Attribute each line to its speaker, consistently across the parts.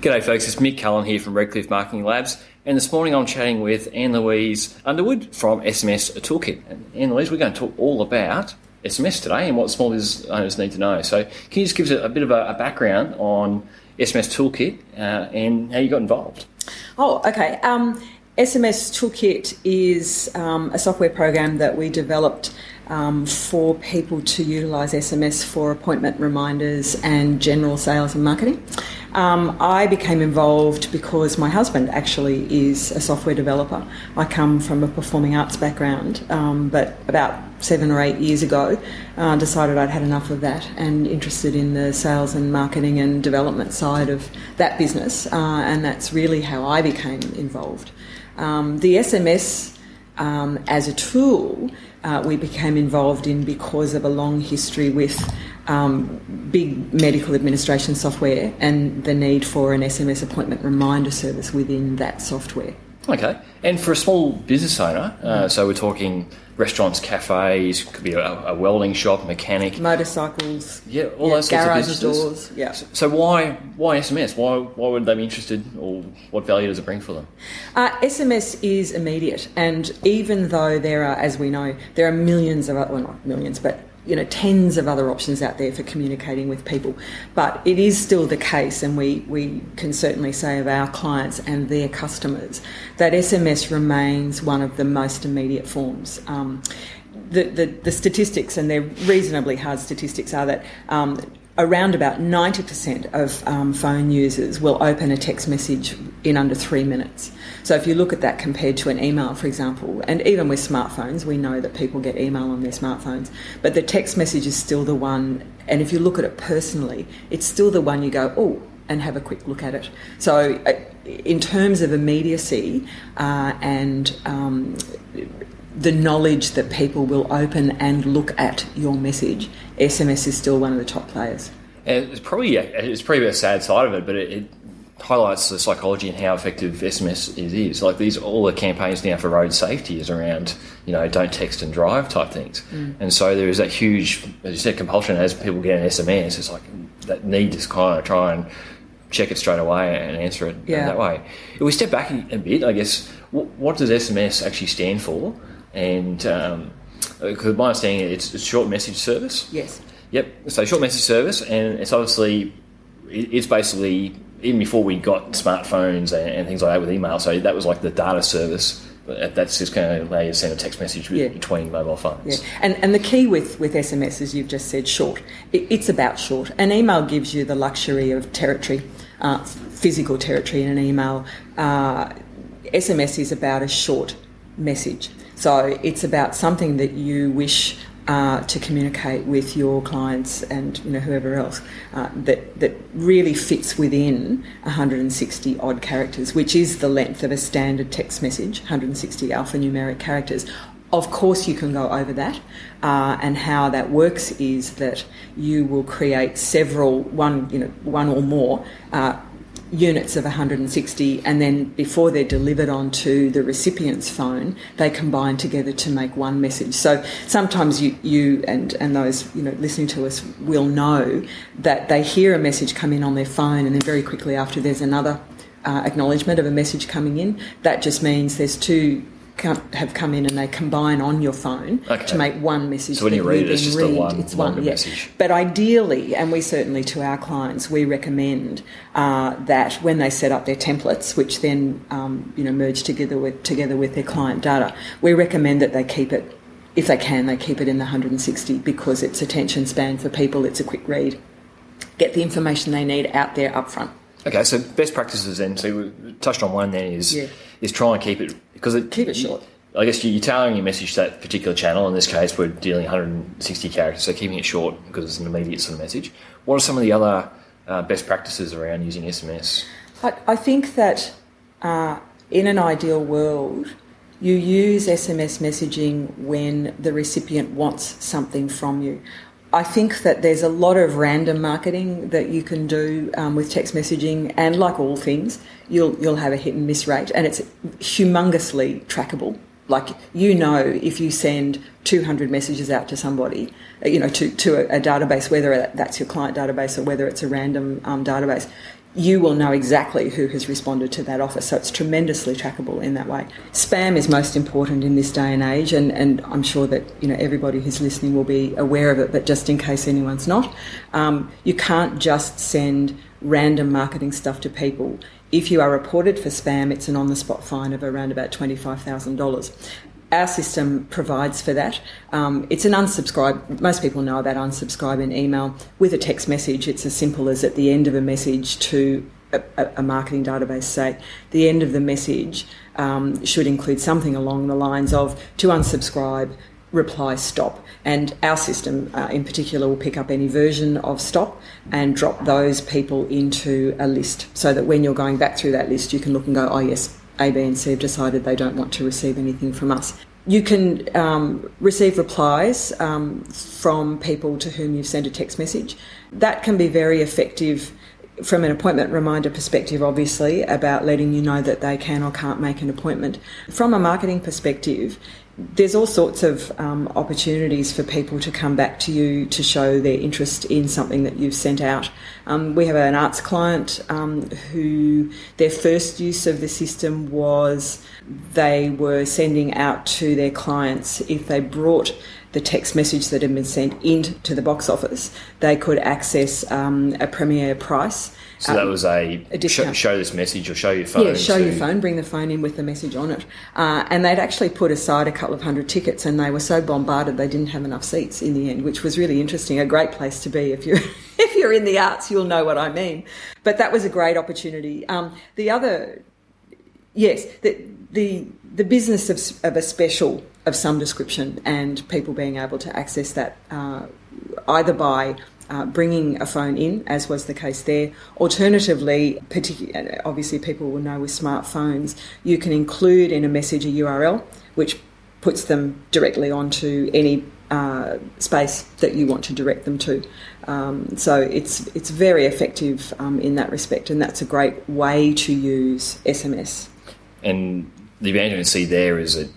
Speaker 1: G'day, folks. It's Mick Cullen here from Redcliffe Marketing Labs, and this morning I'm chatting with Anne Louise Underwood from SMS Toolkit. And Anne Louise, we're going to talk all about SMS today and what small business owners need to know. So, can you just give us a, bit of a, a, background on SMS Toolkit uh, and how you got involved?
Speaker 2: Oh, okay. Um, SMS Toolkit is um, a software program that we developed um, for people to utilise SMS for appointment reminders and general sales and marketing. Um, I became involved because my husband actually is a software developer. I come from a performing arts background, um, but about seven or eight years ago, uh, decided I'd had enough of that and interested in the sales and marketing and development side of that business, uh, and that's really how I became involved. Um, the SMS um, as a tool uh, we became involved in because of a long history with um, big medical administration software and the need for an SMS appointment reminder service within that software.
Speaker 1: Okay. And for a small business owner, uh, so we're talking restaurants, cafes, could be a, a welding shop, mechanic,
Speaker 2: motorcycles,
Speaker 1: yeah, all yeah, those sorts of businesses.
Speaker 2: doors. Yeah.
Speaker 1: So, so, why why SMS? Why why would they be interested, or what value does it bring for them?
Speaker 2: Uh, SMS is immediate, and even though there are, as we know, there are millions of well, not millions, but you know tens of other options out there for communicating with people. But it is still the case and we, we can certainly say of our clients and their customers that SMS remains one of the most immediate forms. Um, the, the, the, statistics, and they're reasonably hard statistics, are that um, around about 90% of um, phone users will open a text message in under three minutes. So if you look at that compared to an email, for example, and even with smartphones, we know that people get email on their smartphones, but the text message is still the one, and if you look at it personally, it's still the one you go, oh, and have a quick look at it. So, uh, in terms of immediacy uh, and um, the knowledge that people will open and look at your message, SMS is still one of the top players.
Speaker 1: And it's probably it's probably a sad side of it, but it, it highlights the psychology and how effective SMS is. is. Like these, all the campaigns now for road safety is around, you know, don't text and drive type things. Mm. And so there is that huge, as you said, compulsion as people get an SMS. It's like that need to kind of try and check it straight away and answer it yeah. that way. If we step back a bit, I guess, what does SMS actually stand for? And um, because my understanding it's a short message service.
Speaker 2: Yes.
Speaker 1: Yep. So short message service, and it's obviously it's basically even before we got smartphones and, and things like that with email. So that was like the data service. That's just going to allow you to send a text message yeah. between mobile phones.
Speaker 2: Yeah. And, and the key with, with SMS, as you've just said, short. It, it's about short. An email gives you the luxury of territory, uh, physical territory in an email. Uh, SMS is about a short message. So it's about something that you wish uh, to communicate with your clients and you know whoever else uh, that that really fits within 160 odd characters, which is the length of a standard text message, 160 alphanumeric characters. Of course, you can go over that, uh, and how that works is that you will create several, one you know, one or more uh, units of 160 and then before they're delivered onto the recipient's phone they combine together to make one message. So sometimes you, you and, and those you know listening to us will know that they hear a message come in on their phone and then very quickly after there's another uh, acknowledgement of a message coming in that just means there's two come, have come in and they combine on your phone okay. to make one message.
Speaker 1: So when you read it, it's just read, one, it's one yeah. message.
Speaker 2: But ideally, and we certainly to our clients, we recommend uh, that when they set up their templates, which then um, you know merge together with together with their client data, we recommend that they keep it. If they can, they keep it in the 160 because it's attention span for people. It's a quick read. Get the information they need out there up front.
Speaker 1: Okay, so best practices then. So we touched on one then is yeah. is try and keep it because it,
Speaker 2: keep it short.
Speaker 1: I guess you're tailoring your message to that particular channel. In this case, we're dealing 160 characters, so keeping it short because it's an immediate sort of message. What are some of the other uh, best practices around using SMS?
Speaker 2: I, I think that uh, in an ideal world, you use SMS messaging when the recipient wants something from you. I think that there's a lot of random marketing that you can do um, with text messaging, and like all things, you'll you'll have a hit and miss rate, and it's humongously trackable. Like you know, if you send 200 messages out to somebody, uh, you know, to, to a, a database, whether that's your client database or whether it's a random um, database, you will know exactly who has responded to that offer. So it's tremendously trackable in that way. Spam is most important in this day and age, and, and I'm sure that you know everybody who's listening will be aware of it. But just in case anyone's not, um, you can't just send random marketing stuff to people. If you are reported for spam, it's an on-the-spot fine of around about twenty-five thousand dollars our system provides for that. Um, it's an unsubscribe. Most people know about unsubscribe unsubscribing email with a text message. It's as simple as at the end of a message to a, a marketing database say the end of the message um, should include something along the lines of to unsubscribe reply stop. And our system uh, in particular will pick up any version of stop and drop those people into a list so that when you're going back through that list, you can look and go, oh, yes, A, B, and C have decided they don't want to receive anything from us. You can um, receive replies um, from people to whom you've sent a text message. That can be very effective from an appointment reminder perspective, obviously, about letting you know that they can or can't make an appointment. From a marketing perspective, there's all sorts of um, opportunities for people to come back to you to show their interest in something that you've sent out. Um, we have an arts client um, who their first use of the system was they were sending out to their clients if they brought the text message that had been sent into the box office, they could access um, a premiere price
Speaker 1: so um, that was a, a show, show, this message or show your phone.
Speaker 2: Yeah, show to... your phone, bring the phone in with the message on it. Uh, and they'd actually put aside a couple of hundred tickets and they were so bombarded they didn't have enough seats in the end, which was really interesting. A great place to be if you're, if you're in the arts, you'll know what I mean. But that was a great opportunity. Um, the other, yes, the, the, the business of, of a special of some description and people being able to access that uh, either by uh, bringing a phone in, as was the case there. Alternatively, obviously people will know with smartphones, you can include in a message a URL which puts them directly onto any uh, space that you want to direct them to. Um, so it's it's very effective um, in that respect, and that's a great way to use SMS.
Speaker 1: And the advantage you see there is that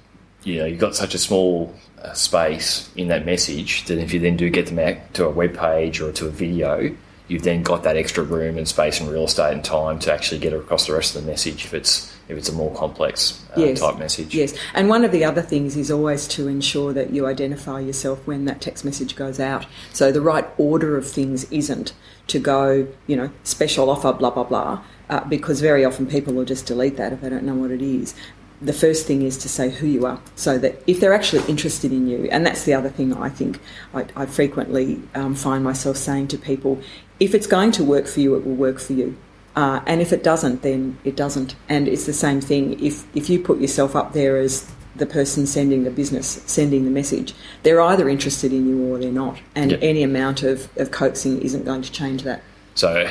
Speaker 1: you know you've got such a small space in that message that if you then do get them out to a web page or to a video, you've then got that extra room and space and real estate and time to actually get across the rest of the message if it's if it's a more complex uh, yes. type message.
Speaker 2: Yes, and one of the other things is always to ensure that you identify yourself when that text message goes out. So the right order of things isn't to go, you know, special offer, blah blah blah. Uh, because very often people will just delete that if they don't know what it is the first thing is to say who you are so that if they're actually interested in you, and that's the other thing I think I, I frequently um, find myself saying to people if it's going to work for you, it will work for you. Uh, and if it doesn't, then it doesn't. And it's the same thing if, if you put yourself up there as the person sending the business, sending the message, they're either interested in you or they're not. And yep. any amount of, of coaxing isn't going to change that.
Speaker 1: So,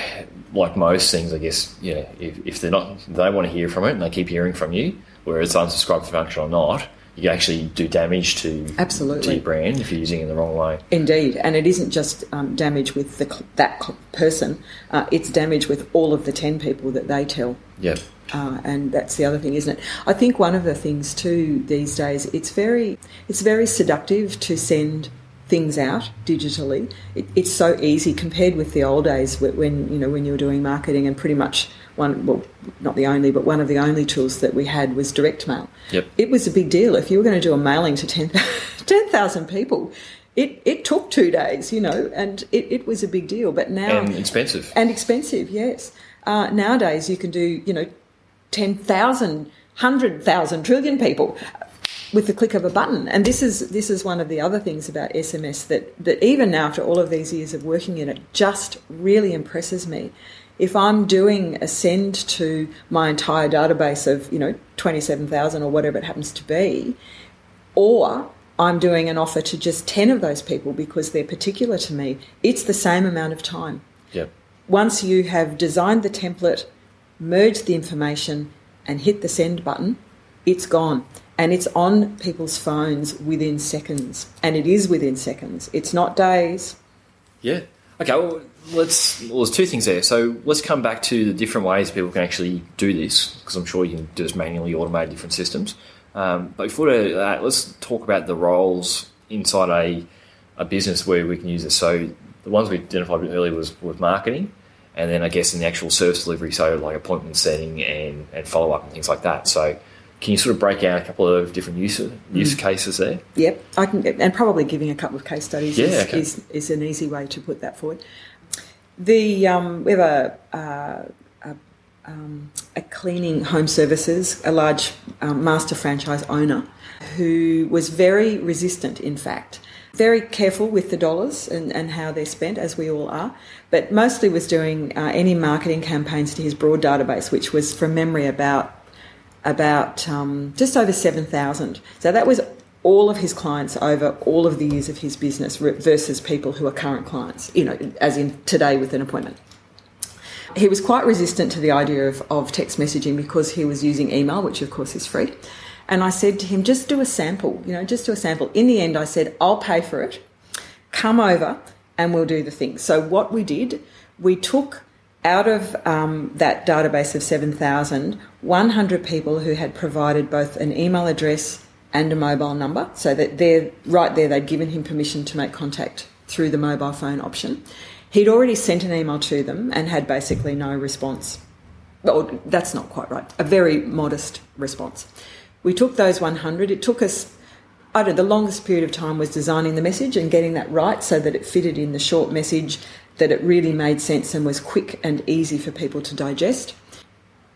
Speaker 1: like most things, I guess, yeah, if, if they're not, they want to hear from it and they keep hearing from you, whether it's unsubscribed function or not, you can actually do damage to
Speaker 2: absolutely
Speaker 1: to your brand if you're using it in the wrong way.
Speaker 2: Indeed, and it isn't just um, damage with the, that person; uh, it's damage with all of the ten people that they tell.
Speaker 1: Yeah.
Speaker 2: Uh, and that's the other thing, isn't it? I think one of the things too these days it's very it's very seductive to send things out digitally. It, it's so easy compared with the old days when you know when you were doing marketing and pretty much one well not the only but one of the only tools that we had was direct mail.
Speaker 1: Yep.
Speaker 2: It was a big deal if you were going to do a mailing to 10,000 10, people. It, it took two days, you know, and it, it was a big deal. But now
Speaker 1: and expensive
Speaker 2: and expensive, yes. Uh, nowadays you can do you know 10,000, 100,000 trillion people with the click of a button. And this is this is one of the other things about SMS that that even now after all of these years of working in it, just really impresses me. If I'm doing a send to my entire database of you know twenty seven thousand or whatever it happens to be, or I'm doing an offer to just ten of those people because they're particular to me, it's the same amount of time.
Speaker 1: Yep.
Speaker 2: Once you have designed the template, merged the information, and hit the send button, it's gone and it's on people's phones within seconds. And it is within seconds. It's not days.
Speaker 1: Yeah. Okay. Well, let's. Well, there's two things there. So let's come back to the different ways people can actually do this, because I'm sure you can do this manually, automate different systems. Um, but before that, let's talk about the roles inside a, a business where we can use it. So the ones we identified earlier was with marketing, and then I guess in the actual service delivery, so like appointment setting and, and follow up and things like that. So can you sort of break out a couple of different use use mm. cases there?
Speaker 2: Yep, I can, and probably giving a couple of case studies yeah, is, okay. is, is, an easy way to put that forward. The um, we have a, uh, a, um, a, cleaning home services, a large um, master franchise owner, who was very resistant. In fact, very careful with the dollars and, and how they're spent, as we all are, but mostly was doing uh, any marketing campaigns to his broad database, which was from memory about about um, just over 7,000. So that was all of his clients over all of the years of his business versus people who are current clients, you know, as in today with an appointment. He was quite resistant to the idea of, of text messaging because he was using email, which of course is free. And I said to him, just do a sample, you know, just do a sample. In the end, I said, I'll pay for it, come over and we'll do the thing. So what we did, we took out of um, that database of 7,000, 100 people who had provided both an email address and a mobile number, so that they're right there, they'd given him permission to make contact through the mobile phone option. He'd already sent an email to them and had basically no response. Well, that's not quite right. A very modest response. We took those 100. It took us, I don't know, the longest period of time was designing the message and getting that right so that it fitted in the short message that it really made sense and was quick and easy for people to digest.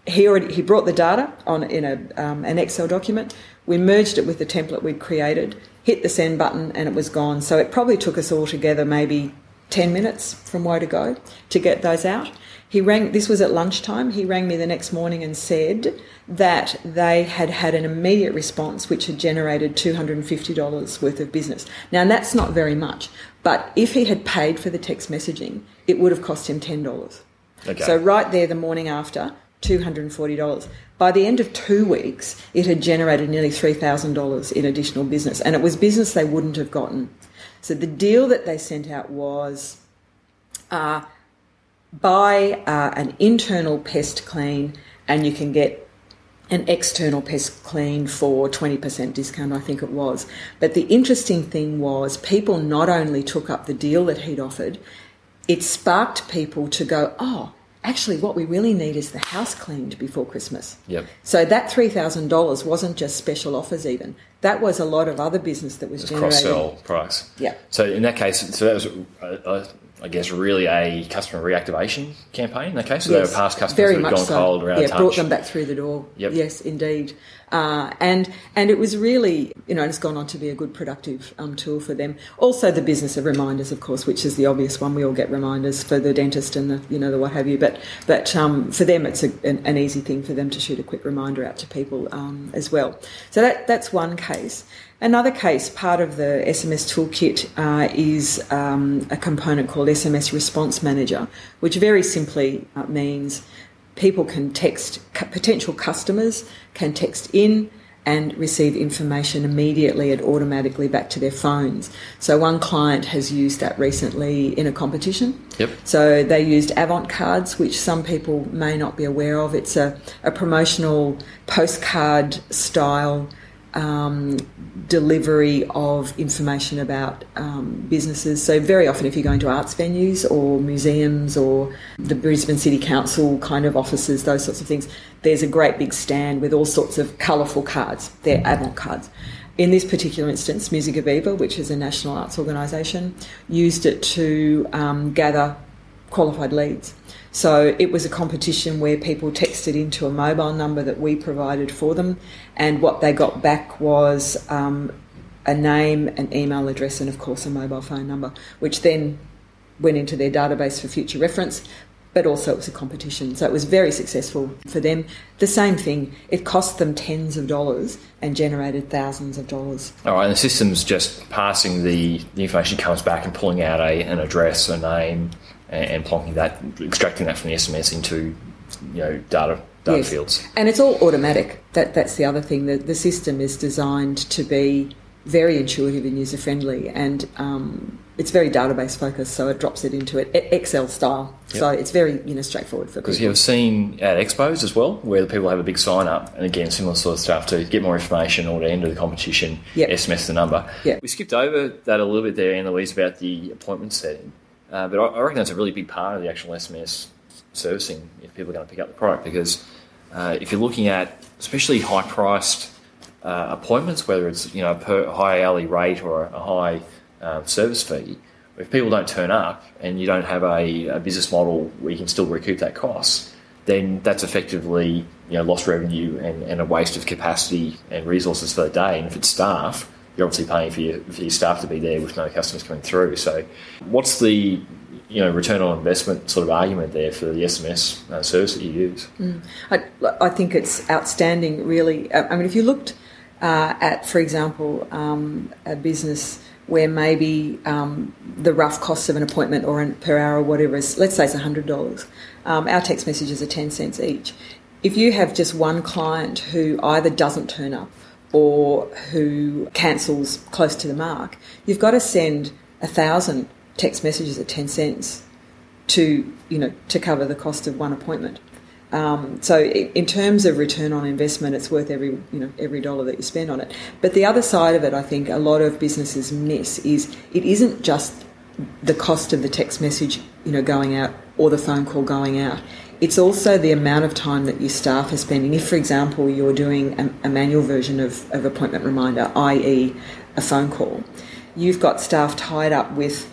Speaker 2: He already he brought the data on in a, um, an Excel document. We merged it with the template we'd created, hit the send button, and it was gone. So it probably took us all together maybe 10 minutes from where to go to get those out. He rang, this was at lunchtime. He rang me the next morning and said that they had had an immediate response which had generated $250 worth of business. Now, that's not very much, but if he had paid for the text messaging, it would have cost him $10. Okay. So, right there, the morning after, $240. By the end of two weeks, it had generated nearly $3,000 in additional business, and it was business they wouldn't have gotten. So, the deal that they sent out was. Uh, buy uh, an internal pest clean and you can get an external pest clean for 20% discount, I think it was. But the interesting thing was people not only took up the deal that he'd offered, it sparked people to go, oh, actually, what we really need is the house cleaned before Christmas.
Speaker 1: Yep.
Speaker 2: So that $3,000 wasn't just special offers, even. That was a lot of other business that was generated.
Speaker 1: Cross sell price.
Speaker 2: Yeah.
Speaker 1: So in that case, so that was uh, uh, I guess, really a customer reactivation campaign in that case. So yes, they were past customers
Speaker 2: who'd
Speaker 1: gone
Speaker 2: so.
Speaker 1: cold around
Speaker 2: yeah,
Speaker 1: touch.
Speaker 2: brought them back through the door.
Speaker 1: Yep.
Speaker 2: Yes, indeed. Uh, and and it was really, you know, it's gone on to be a good productive um, tool for them. Also, the business of reminders, of course, which is the obvious one. We all get reminders for the dentist and the, you know, the what have you. But but um, for them, it's a, an, an, easy thing for them to shoot a quick reminder out to people um, as well. So that that's one case. Another case, part of the SMS toolkit, uh, is um, a component called SMS Response Manager, which very simply uh, means people can text, potential customers can text in and receive information immediately and automatically back to their phones. So one client has used that recently in a competition.
Speaker 1: Yep.
Speaker 2: So they used Avant cards, which some people may not be aware of. It's a, a promotional postcard style um, delivery of information about um, businesses. So, very often, if you're going to arts venues or museums or the Brisbane City Council kind of offices, those sorts of things, there's a great big stand with all sorts of colourful cards. They're avant cards. In this particular instance, Musica Viva, which is a national arts organisation, used it to um, gather qualified leads. So it was a competition where people texted into a mobile number that we provided for them, and what they got back was um, a name, an email address, and of course a mobile phone number, which then went into their database for future reference. But also, it was a competition, so it was very successful for them. The same thing, it cost them tens of dollars and generated thousands of dollars.
Speaker 1: All right, and the system's just passing the, the information comes back and pulling out a, an address, a name, and, and plonking that, extracting that from the SMS into you know data data yes. fields.
Speaker 2: And it's all automatic. That that's the other thing. The the system is designed to be very intuitive and user friendly, and um, it's very database focused, so it drops it into it Excel style. Yep. So it's very you know straightforward for
Speaker 1: Because you've seen at expos as well, where the people have a big sign up, and again similar sort of stuff to get more information or to enter the competition.
Speaker 2: Yep.
Speaker 1: SMS the number.
Speaker 2: Yep.
Speaker 1: We skipped over that a little bit there, Anne Louise, about the appointment setting, uh, but I, I reckon that's a really big part of the actual SMS servicing if people are going to pick up the product because uh, if you're looking at especially high priced uh, appointments, whether it's you know a high hourly rate or a high um, service fee, if people don't turn up and you don't have a, a, business model where you can still recoup that cost, then that's effectively you know lost revenue and, and a waste of capacity and resources for the day. And if it's staff, you're obviously paying for your, for your staff to be there with no customers coming through. So, what's the you know return on investment sort of argument there for the SMS uh, service that you use?
Speaker 2: Mm. I, I, think it's outstanding. Really, I mean, if you looked uh, at, for example, um, a business where maybe um, the rough cost of an appointment or an, per hour or whatever is, let's say it's $100. Um, our text messages are 10 cents each. If you have just one client who either doesn't turn up or who cancels close to the mark, you've got to send a thousand text messages at 10 cents to, you know, to cover the cost of one appointment. Um, so in terms of return on investment, it's worth every you know every dollar that you spend on it. But the other side of it, I think, a lot of businesses miss is it isn't just the cost of the text message you know going out or the phone call going out. It's also the amount of time that your staff are spending. If, for example, you're doing a, a manual version of, of appointment reminder, i.e., a phone call, you've got staff tied up with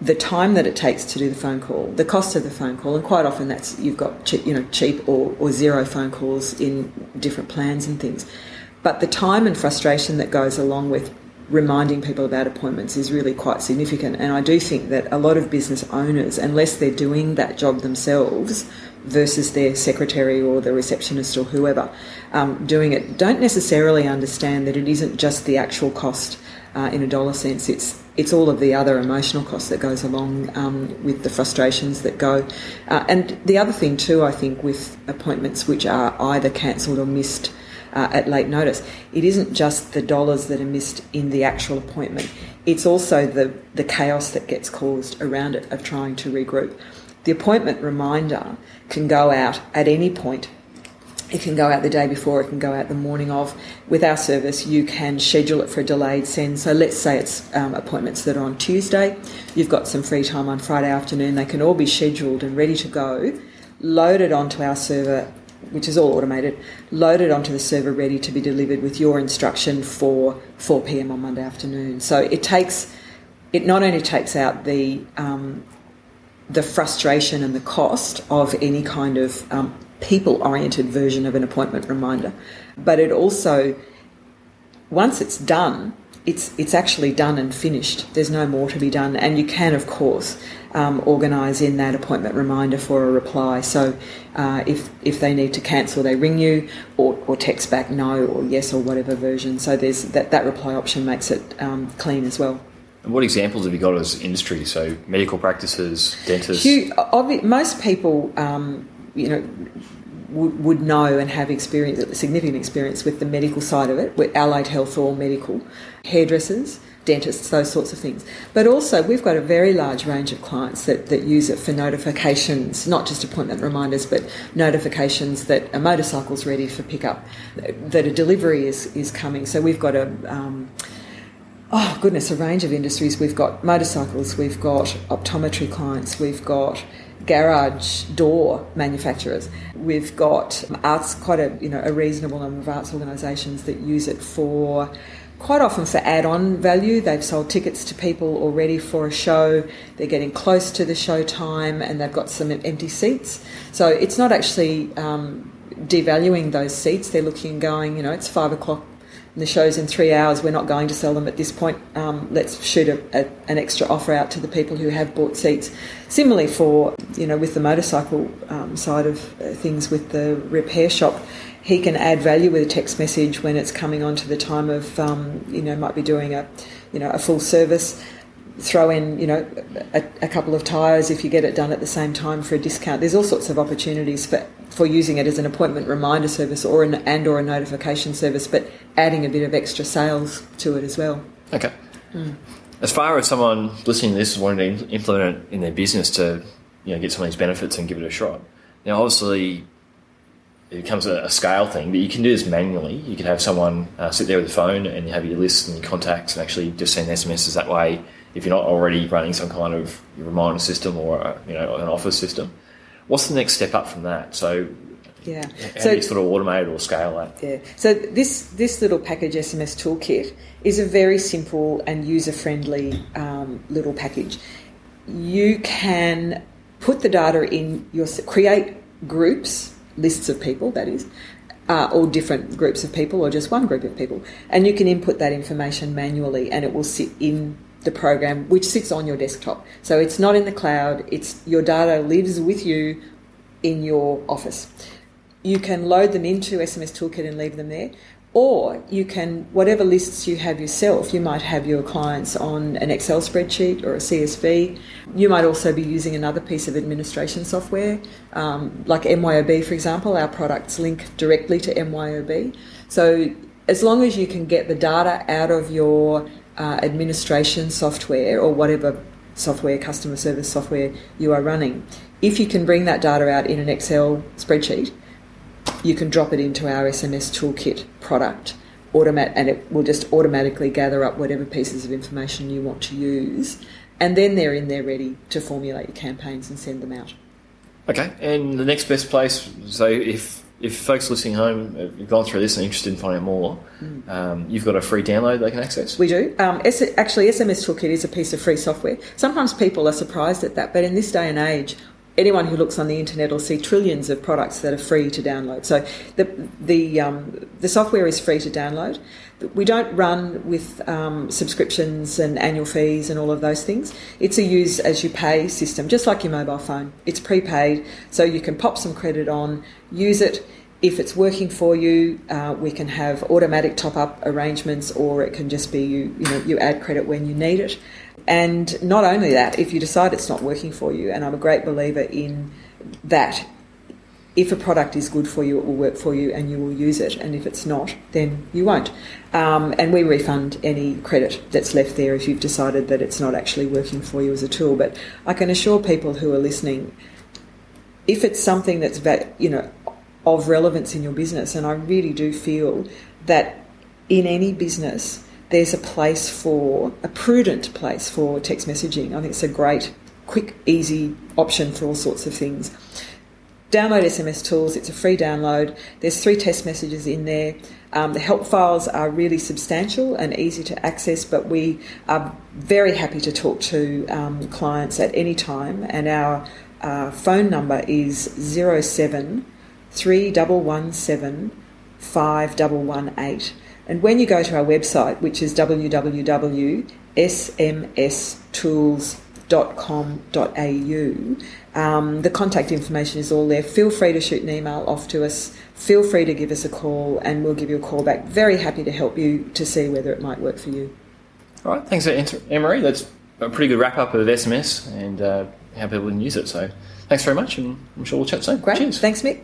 Speaker 2: the time that it takes to do the phone call, the cost of the phone call, and quite often that's you've got cheap, you know cheap or, or zero phone calls in different plans and things. But the time and frustration that goes along with reminding people about appointments is really quite significant. And I do think that a lot of business owners, unless they're doing that job themselves versus their secretary or the receptionist or whoever um, doing it, don't necessarily understand that it isn't just the actual cost uh, in a dollar sense. It's it's all of the other emotional costs that goes along um, with the frustrations that go. Uh, and the other thing too, I think, with appointments which are either cancelled or missed uh, at late notice, it isn't just the dollars that are missed in the actual appointment. It's also the the chaos that gets caused around it of trying to regroup. The appointment reminder can go out at any point it can go out the day before, it can go out the morning of. With our service, you can schedule it for a delayed send. So let's say it's um, appointments that are on Tuesday, you've got some free time on Friday afternoon, they can all be scheduled and ready to go, loaded onto our server, which is all automated, loaded onto the server ready to be delivered with your instruction for 4 pm on Monday afternoon. So it takes, it not only takes out the um, the frustration and the cost of any kind of um, people oriented version of an appointment reminder. But it also, once it's done, it's, it's actually done and finished. There's no more to be done. And you can, of course, um, organise in that appointment reminder for a reply. So uh, if, if they need to cancel, they ring you or, or text back no or yes or whatever version. So there's that, that reply option makes it um, clean as well.
Speaker 1: And what examples have you got as industry? So medical practices, dentists.
Speaker 2: Hugh, most people um, you know, would, would know and have experience, significant experience with the medical side of it, with allied health or medical, hairdressers, dentists, those sorts of things. But also, we've got a very large range of clients that, that use it for notifications, not just appointment reminders, but notifications that a motorcycle's ready for pickup, that a delivery is, is coming. So we've got a um, oh goodness, a range of industries. We've got motorcycles, we've got optometry clients, we've got garage door manufacturers. We've got arts, quite a you know a reasonable number of arts organisations that use it for quite often for add-on value. They've sold tickets to people already for a show. They're getting close to the show time, and they've got some empty seats. So it's not actually um, devaluing those seats. They're looking and going, you know, it's five o'clock the show's in three hours, we're not going to sell them at this point. Um, let's shoot a, a, an extra offer out to the people who have bought seats. Similarly, for you know, with the motorcycle um, side of uh, things, with the repair shop, he can add value with a text message when it's coming on to the time of um, you know might be doing a you know a full service throw in, you know, a, a, couple of tyres if you get it done at the same time for a discount. There's all sorts of opportunities for, for using it as an appointment reminder service or an, and or a notification service, but adding a bit of extra sales to it as well.
Speaker 1: Okay. Mm. As far as someone listening to this wanting to implement it in their business to you know get some of these benefits and give it a shot, now obviously it becomes a, scale thing, but you can do this manually. You can have someone uh, sit there with a phone and you have your list and your contacts and actually just send SMSs that way if you're not already running some kind of reminder system or you know an office system. What's the next step up from that? So
Speaker 2: Yeah.
Speaker 1: how
Speaker 2: So
Speaker 1: do you sort of automate or scale that?
Speaker 2: Yeah. So this this little package SMS toolkit is a very simple and user friendly um, little package. You can put the data in your create groups, lists of people, that is, uh, or different groups of people, or just one group of people, and you can input that information manually, and it will sit in the program, which sits on your desktop. So it's not in the cloud. It's your data lives with you in your office you can load them into SMS Toolkit and leave them there. Or you can, whatever lists you have yourself, you might have your clients on an Excel spreadsheet or a CSV. You might also be using another piece of administration software, um, like MYOB, for example. Our products link directly to MYOB. So as long as you can get the data out of your uh, administration software or whatever software, customer service software you are running, if you can bring that data out in an Excel spreadsheet, you can drop it into our SMS Toolkit product, and it will just automatically gather up whatever pieces of information you want to use, and then they're in there ready to formulate your campaigns and send them out.
Speaker 1: Okay, and the next best place. So if if folks listening home have gone through this and are interested in finding out more, um, you've got a free download they can access.
Speaker 2: We do. Um, S- actually, SMS Toolkit is a piece of free software. Sometimes people are surprised at that, but in this day and age, anyone who looks on the internet will see trillions of products that are free to download. So the the um, the software is free to download. We don't run with um, subscriptions and annual fees and all of those things. It's a use as you pay system, just like your mobile phone. It's prepaid, so you can pop some credit on, use it. If it's working for you, uh, we can have automatic top up arrangements, or it can just be you. You know, you add credit when you need it. And not only that, if you decide it's not working for you, and I'm a great believer in that, if a product is good for you, it will work for you and you will use it. And if it's not, then you won't. Um, and we refund any credit that's left there if you've decided that it's not actually working for you as a tool. But I can assure people who are listening, if it's something that's you know of relevance in your business, and I really do feel that in any business there's a place for a prudent place for text messaging. I think it's a great, quick, easy option for all sorts of things. Download SMS Tools, it's a free download. There's three test messages in there. Um, the help files are really substantial and easy to access, but we are very happy to talk to um, clients at any time. And our uh, phone number is 07 3117 5118. And when you go to our website, which is www.smstools.com.au, um, the contact information is all there. Feel free to shoot an email off to us. Feel free to give us a call, and we'll give you a call back. Very happy to help you to see whether it might work for you.
Speaker 1: All right, thanks, Emery. That's a pretty good wrap up of SMS and uh, how people can use it. So thanks very much, and I'm sure we'll chat soon.
Speaker 2: Great.
Speaker 1: Cheers.
Speaker 2: Thanks, Mick.